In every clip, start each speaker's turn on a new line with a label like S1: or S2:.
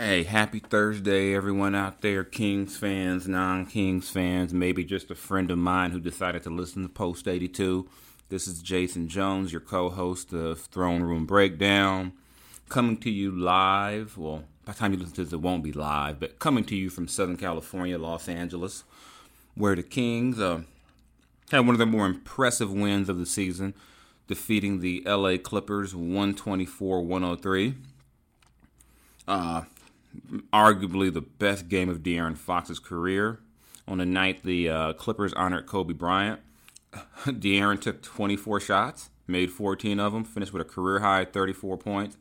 S1: Hey, happy Thursday, everyone out there, Kings fans, non Kings fans, maybe just a friend of mine who decided to listen to Post 82. This is Jason Jones, your co host of Throne Room Breakdown, coming to you live. Well, by the time you listen to this, it won't be live, but coming to you from Southern California, Los Angeles, where the Kings uh, had one of their more impressive wins of the season, defeating the LA Clippers 124 103. Uh, arguably the best game of De'Aaron Fox's career. On the night the uh, Clippers honored Kobe Bryant, De'Aaron took 24 shots, made 14 of them, finished with a career high 34 points,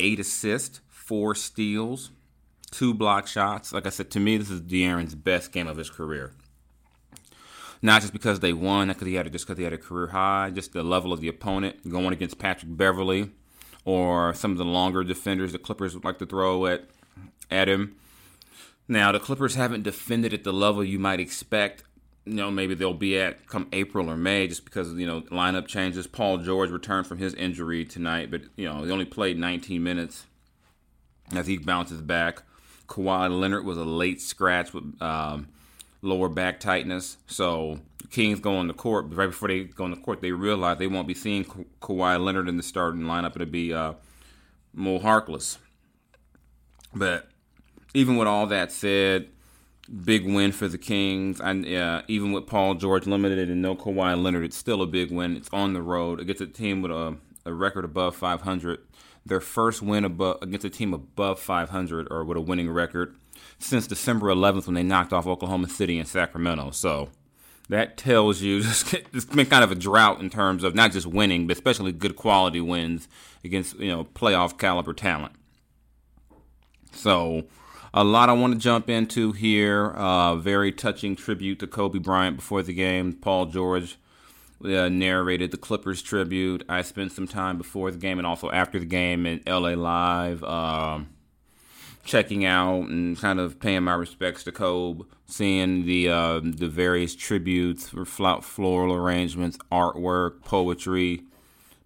S1: eight assists, four steals, two block shots. Like I said, to me, this is De'Aaron's best game of his career. Not just because they won, because he had just because he had a career high, just the level of the opponent going against Patrick Beverley or some of the longer defenders the Clippers would like to throw at at him. Now, the Clippers haven't defended at the level you might expect. You know, maybe they'll be at come April or May just because, you know, lineup changes. Paul George returned from his injury tonight, but, you know, he only played 19 minutes as he bounces back. Kawhi Leonard was a late scratch with um, lower back tightness. So Kings go on the court, right before they go on the court, they realize they won't be seeing Ka- Kawhi Leonard in the starting lineup. It'll be uh, Mo Harkless. But even with all that said, big win for the Kings. And uh, even with Paul George limited and no Kawhi Leonard, it's still a big win. It's on the road against a team with a, a record above 500. Their first win above against a team above 500 or with a winning record since December 11th when they knocked off Oklahoma City and Sacramento. So that tells you it's been kind of a drought in terms of not just winning, but especially good quality wins against you know playoff caliber talent. So a lot I want to jump into here. Uh, very touching tribute to Kobe Bryant before the game. Paul George uh, narrated the Clippers tribute. I spent some time before the game and also after the game in LA Live, um, checking out and kind of paying my respects to Kobe, seeing the uh, the various tributes, floral arrangements, artwork, poetry.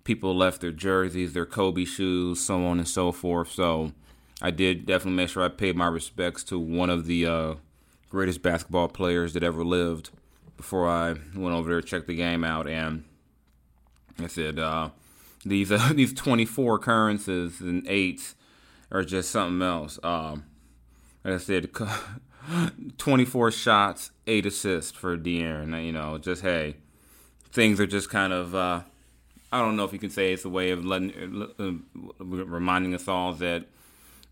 S1: People left their jerseys, their Kobe shoes, so on and so forth. So I did definitely make sure I paid my respects to one of the uh, greatest basketball players that ever lived before I went over there to check the game out. And I said, uh, these uh, these 24 occurrences and eights are just something else. Um, like I said, 24 shots, eight assists for De'Aaron. You know, just hey, things are just kind of. Uh, I don't know if you can say it's a way of letting, uh, reminding us all that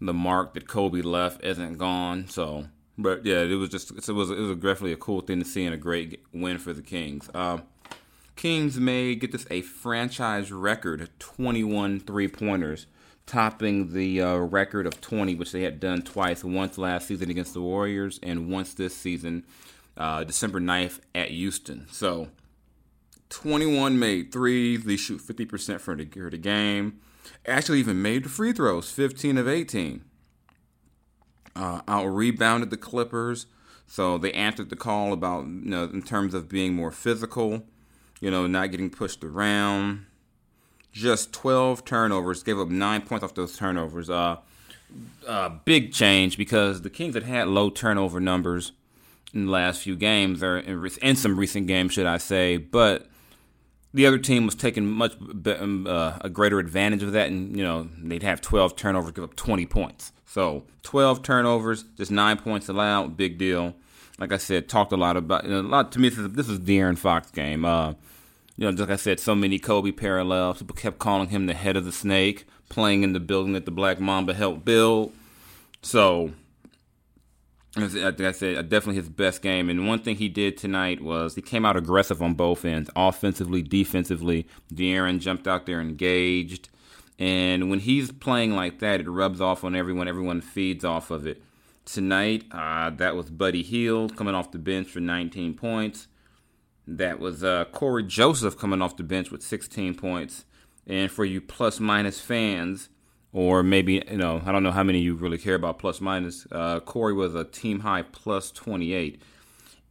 S1: the mark that Kobe left isn't gone. So, but yeah, it was just it was it was definitely a cool thing to see and a great win for the Kings. Uh, Kings may get this a franchise record 21 three pointers, topping the uh, record of 20, which they had done twice once last season against the Warriors and once this season, uh, December 9th at Houston. So, 21 made threes. They shoot 50% for the, for the game actually even made the free throws, 15 of 18. Uh, out rebounded the Clippers, so they answered the call about you know in terms of being more physical, you know, not getting pushed around. Just 12 turnovers, gave up nine points off those turnovers. Uh, uh, big change because the Kings had had low turnover numbers in the last few games, or in, in some recent games, should I say, but the other team was taking much um, uh, a greater advantage of that, and you know they'd have 12 turnovers, give up 20 points. So 12 turnovers, just nine points allowed, big deal. Like I said, talked a lot about you know, a lot to me. This is, this is De'Aaron Fox game. Uh, you know, like I said, so many Kobe parallels. People kept calling him the head of the snake, playing in the building that the Black Mamba helped build. So like I said, definitely his best game. And one thing he did tonight was he came out aggressive on both ends, offensively, defensively. De'Aaron jumped out there engaged. And when he's playing like that, it rubs off on everyone. Everyone feeds off of it. Tonight, uh, that was Buddy Hield coming off the bench for 19 points. That was uh, Cory Joseph coming off the bench with 16 points. And for you plus minus fans, or maybe you know I don't know how many of you really care about plus minus. Uh, Cory was a team high plus 28,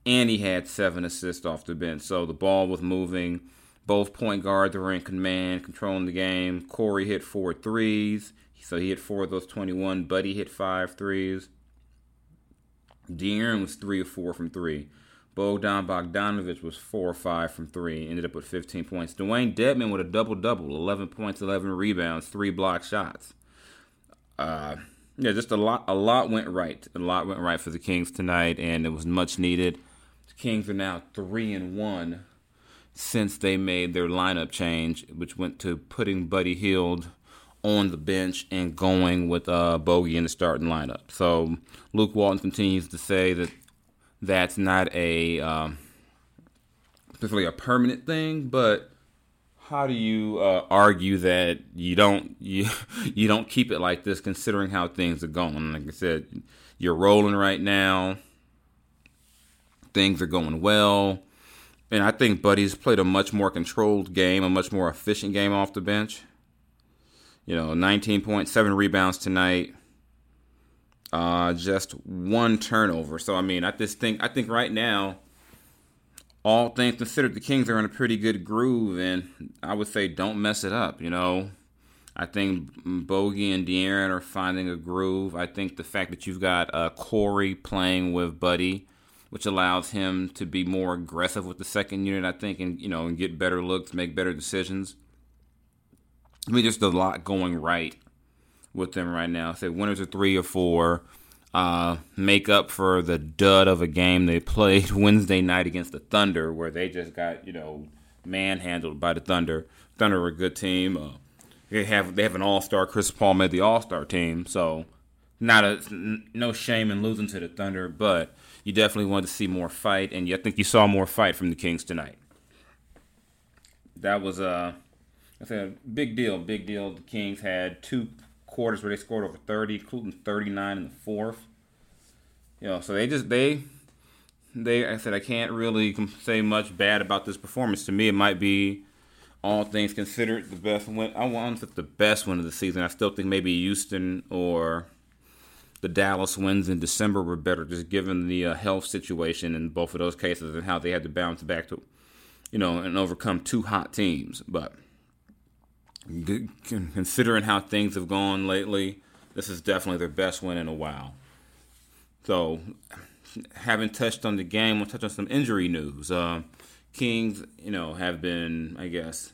S1: and he had seven assists off the bench. So the ball was moving. Both point guards were in command, controlling the game. Cory hit four threes. So he hit four of those 21. Buddy hit five threes. De'Aaron was three or four from three. Bogdan Bogdanovic was four or five from three. Ended up with 15 points. Dewayne Dedmon with a double double, 11 points, 11 rebounds, three block shots. Uh, yeah, just a lot. A lot went right. A lot went right for the Kings tonight, and it was much needed. The Kings are now three and one since they made their lineup change, which went to putting Buddy Hield on the bench and going with uh, Bogey in the starting lineup. So Luke Walton continues to say that that's not a um, a permanent thing, but how do you uh, argue that you don't you you don't keep it like this, considering how things are going? Like I said, you're rolling right now. Things are going well. And I think Buddy's played a much more controlled game, a much more efficient game off the bench. You know, 19.7 rebounds tonight. Uh, just one turnover. So I mean, I just think I think right now, all things considered, the Kings are in a pretty good groove, and I would say don't mess it up. You know, I think Bogey and De'Aaron are finding a groove. I think the fact that you've got uh, Cory playing with Buddy which allows him to be more aggressive with the second unit, I think, and you know, and get better looks, make better decisions. I mean, just a lot going right with them right now. Say winners are three or four. Uh, make up for the dud of a game they played Wednesday night against the Thunder, where they just got you know manhandled by the Thunder. Thunder are a good team. Uh, they have they have an All Star. Chris Paul made the All Star team, so not a no shame in losing to the Thunder, but you definitely wanted to see more fight, and I think you saw more fight from the Kings tonight. That was a, a big deal. Big deal. The Kings had two quarters where they scored over 30, including 39 in the fourth. You know, so they just they they I said I can't really say much bad about this performance. To me, it might be all things considered the best win. I want the best win of the season. I still think maybe Houston or the Dallas wins in December were better, just given the uh, health situation in both of those cases and how they had to bounce back to, you know, and overcome two hot teams. But considering how things have gone lately, this is definitely their best win in a while. So, having touched on the game, we'll touch on some injury news. Uh, Kings, you know, have been, I guess,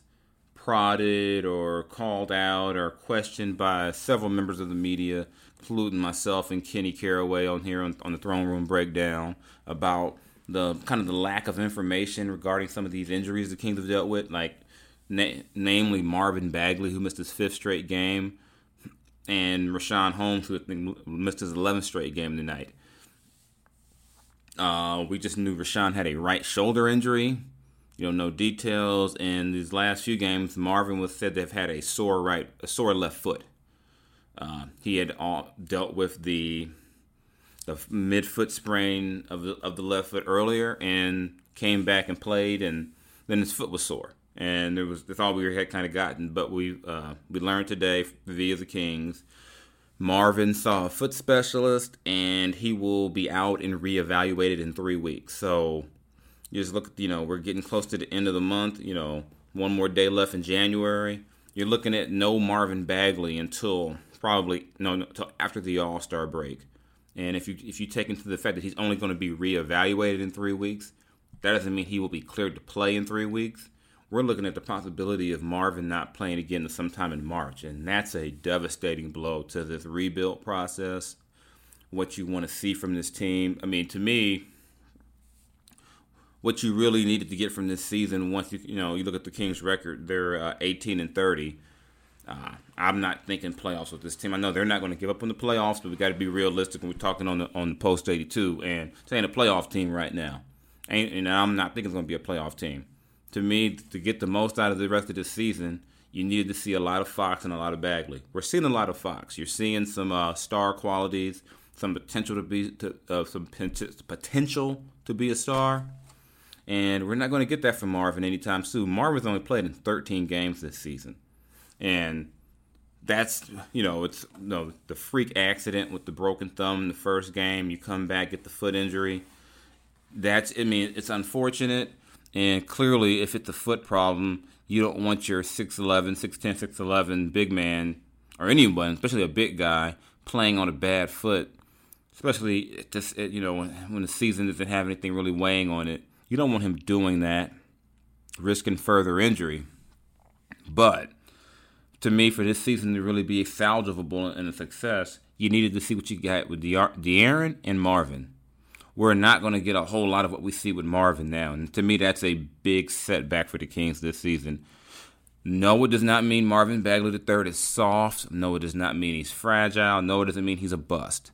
S1: prodded or called out or questioned by several members of the media including myself and Kenny Caraway on here on, on the Throne Room Breakdown about the kind of the lack of information regarding some of these injuries the Kings have dealt with, like na- namely Marvin Bagley, who missed his fifth straight game, and Richaun Holmes, who missed his 11th straight game tonight. Uh, we just knew Richaun had a right shoulder injury. You know, no details. In these last few games, Marvin was said to have had a sore right, a sore left foot. Uh, he had all, dealt with the the midfoot sprain of the of the left foot earlier, and came back and played, and then his foot was sore, and there was that's all we had kind of gotten. But we uh, we learned today via the Kings. Marvin saw a foot specialist, and he will be out and reevaluated in three weeks. So you just look, you know, we're getting close to the end of the month. You know, one more day left in January. You're looking at no Marvin Bagley until probably no, no after the All Star break. And if you if you take into the fact that he's only going to be reevaluated in three weeks, that doesn't mean he will be cleared to play in three weeks. We're looking at the possibility of Marvin not playing again sometime in March, and that's a devastating blow to this rebuild process. What you want to see from this team. I mean, to me, what you really needed to get from this season, once you you know you look at the Kings' record, they're uh, 18 and 30 uh, I'm not thinking playoffs with this team. I know they're not going to give up on the playoffs, but we got to be realistic when we're talking on the on the post 82 and saying a playoff team right now. And, and I'm not thinking it's going to be a playoff team. To me, to get the most out of the rest of the season, you needed to see a lot of Fox and a lot of Bagley. We're seeing a lot of Fox. You're seeing some uh, star qualities, some potential to be to, uh, some potential to be a star, and we're not going to get that from Marvin anytime soon. Marvin's only played in 13 games this season and that's you know it's you know the freak accident with the broken thumb in the first game. You come back get the foot injury. That's I mean it's unfortunate, and clearly if it's a foot problem, you don't want your 6'11", 6'10", 6'11", big man or anyone, especially a big guy, playing on a bad foot, especially just you know when the season doesn't have anything really weighing on it. You don't want him doing that, risking further injury. But to me, for this season to really be salvageable and a success, you needed to see what you got with De'Aaron and Marvin. We're not going to get a whole lot of what we see with Marvin now, and to me, that's a big setback for the Kings this season. No, it does not mean Marvin Bagley III is soft. No, it does not mean he's fragile. No, it doesn't mean he's a bust.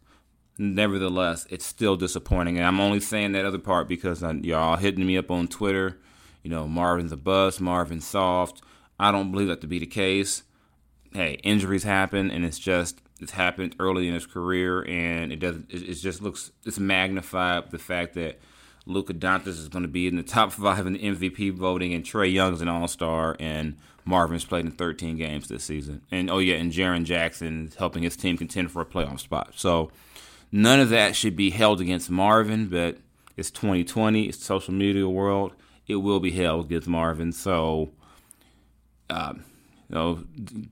S1: Nevertheless, it's still disappointing. And I'm only saying that other part because uh, y'all hitting me up on Twitter. You know, Marvin's a bust, Marvin's soft. I don't believe that to be the case. Hey, injuries happen, and it's just it's happened early in his career, and it does it, it just looks it's magnified the fact that Luka Doncic is going to be in the top five in the MVP voting, and Trae Young's an All Star, and Marvin's played in 13 games this season, and oh yeah, and Jaren Jackson helping his team contend for a playoff spot. So none of that should be held against Marvin, but it's 2020, it's social media world. It will be held against Marvin. So, um, you know,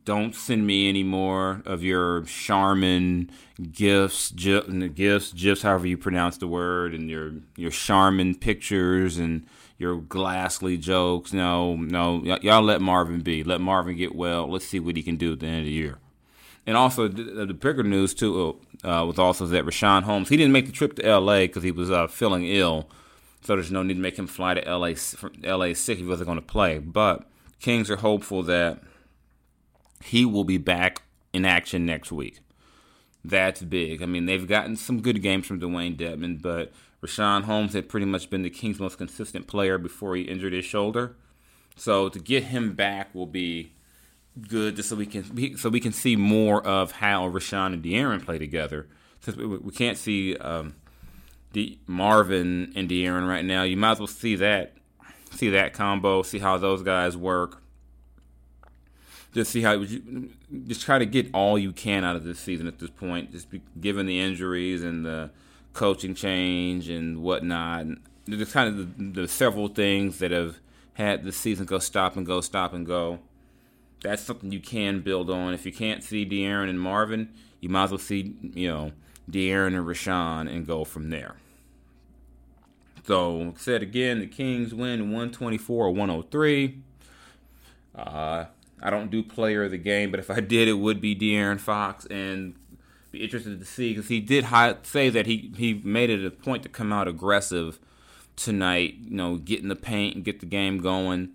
S1: don't send me any more of your Charmin gifts, gifts, gifs, however you pronounce the word, and your your Charmin pictures and your Glassly jokes. No, no, y- y'all let Marvin be. Let Marvin get well. Let's see what he can do at the end of the year. And also, the, the bigger news too uh, was also that Richaun Holmes he didn't make the trip to L.A. because he was uh, feeling ill, so there's no need to make him fly to L.A. L.A. sick. He wasn't going to play, but Kings are hopeful that he will be back in action next week. That's big. I mean, they've gotten some good games from Dewayne Dedmon, but Richaun Holmes had pretty much been the Kings' most consistent player before he injured his shoulder. So to get him back will be good, just so we can so we can see more of how Richaun and De'Aaron play together. Since we, can't see um, the Marvin and De'Aaron right now, you might as well see that see that combo, see how those guys work just see how just try to get all you can out of this season at this point. Just be, given the injuries and the coaching change and whatnot, and just kind of the, the several things that have had the season go stop and go, stop and go. That's something you can build on. If you can't see De'Aaron and Marvin, you might as well see you know De'Aaron and Richaun and go from there. So said again, the Kings win 124 or 103. Uh, I don't do player of the game, but if I did, it would be De'Aaron Fox, and be interested to see because he did say that he he made it a point to come out aggressive tonight. You know, get in the paint and get the game going.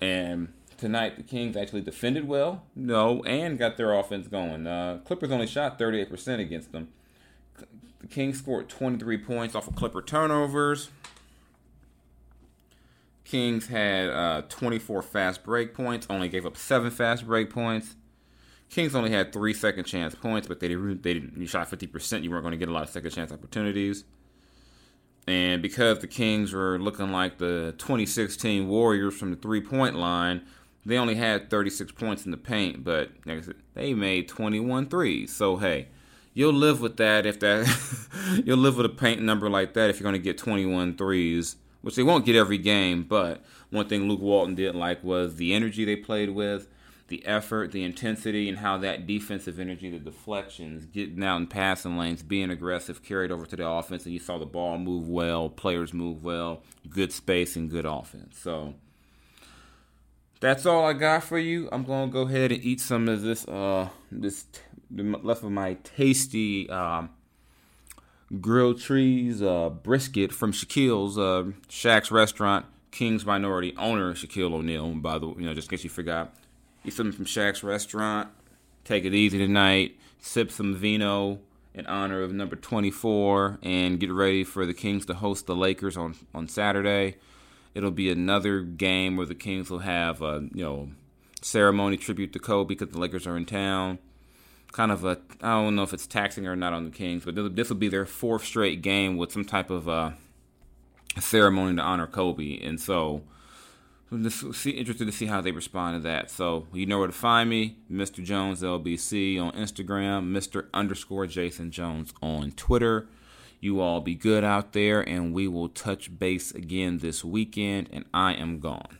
S1: And tonight, the Kings actually defended well, no, and got their offense going. Uh, Clippers only shot 38% against them. The Kings scored 23 points off of Clipper turnovers. Kings had uh, 24 fast break points, only gave up seven fast break points. Kings only had three second chance points, but they did, they did, you shot 50%. You weren't going to get a lot of second chance opportunities. And because the Kings were looking like the 2016 Warriors from the three point line, they only had 36 points in the paint, but like I said, they made 21 threes. So, hey, you'll live with that if that you'll live with a paint number like that if you're going to get 21 threes which they won't get every game. But one thing Luke Walton didn't like was the energy they played with, the effort, the intensity, and how that defensive energy, the deflections, getting out in passing lanes, being aggressive, carried over to the offense, and you saw the ball move well, players move well, good space and good offense. So that's all I got for you. I'm gonna go ahead and eat some of this, uh, this left of my tasty. Um, grilled cheese uh, brisket from Shaquille's uh, Shaq's restaurant. King's minority owner Shaquille O'Neal. By the way, you know, just in case you forgot, eat something from Shaq's restaurant. Take it easy tonight. Sip some vino in honor of number 24, and get ready for the Kings to host the Lakers on on Saturday. It'll be another game where the Kings will have a you know ceremony tribute to Kobe because the Lakers are in town kind of a I don't know if it's taxing or not on the Kings, but this will be their fourth straight game with some type of uh, ceremony to honor Kobe, and so I'm just see, interested to see how they respond to that. So you know where to find me, Mr. Jones LBC on Instagram, Mr. underscore Jason Jones on Twitter. You all be good out there, and we will touch base again this weekend. And I am gone.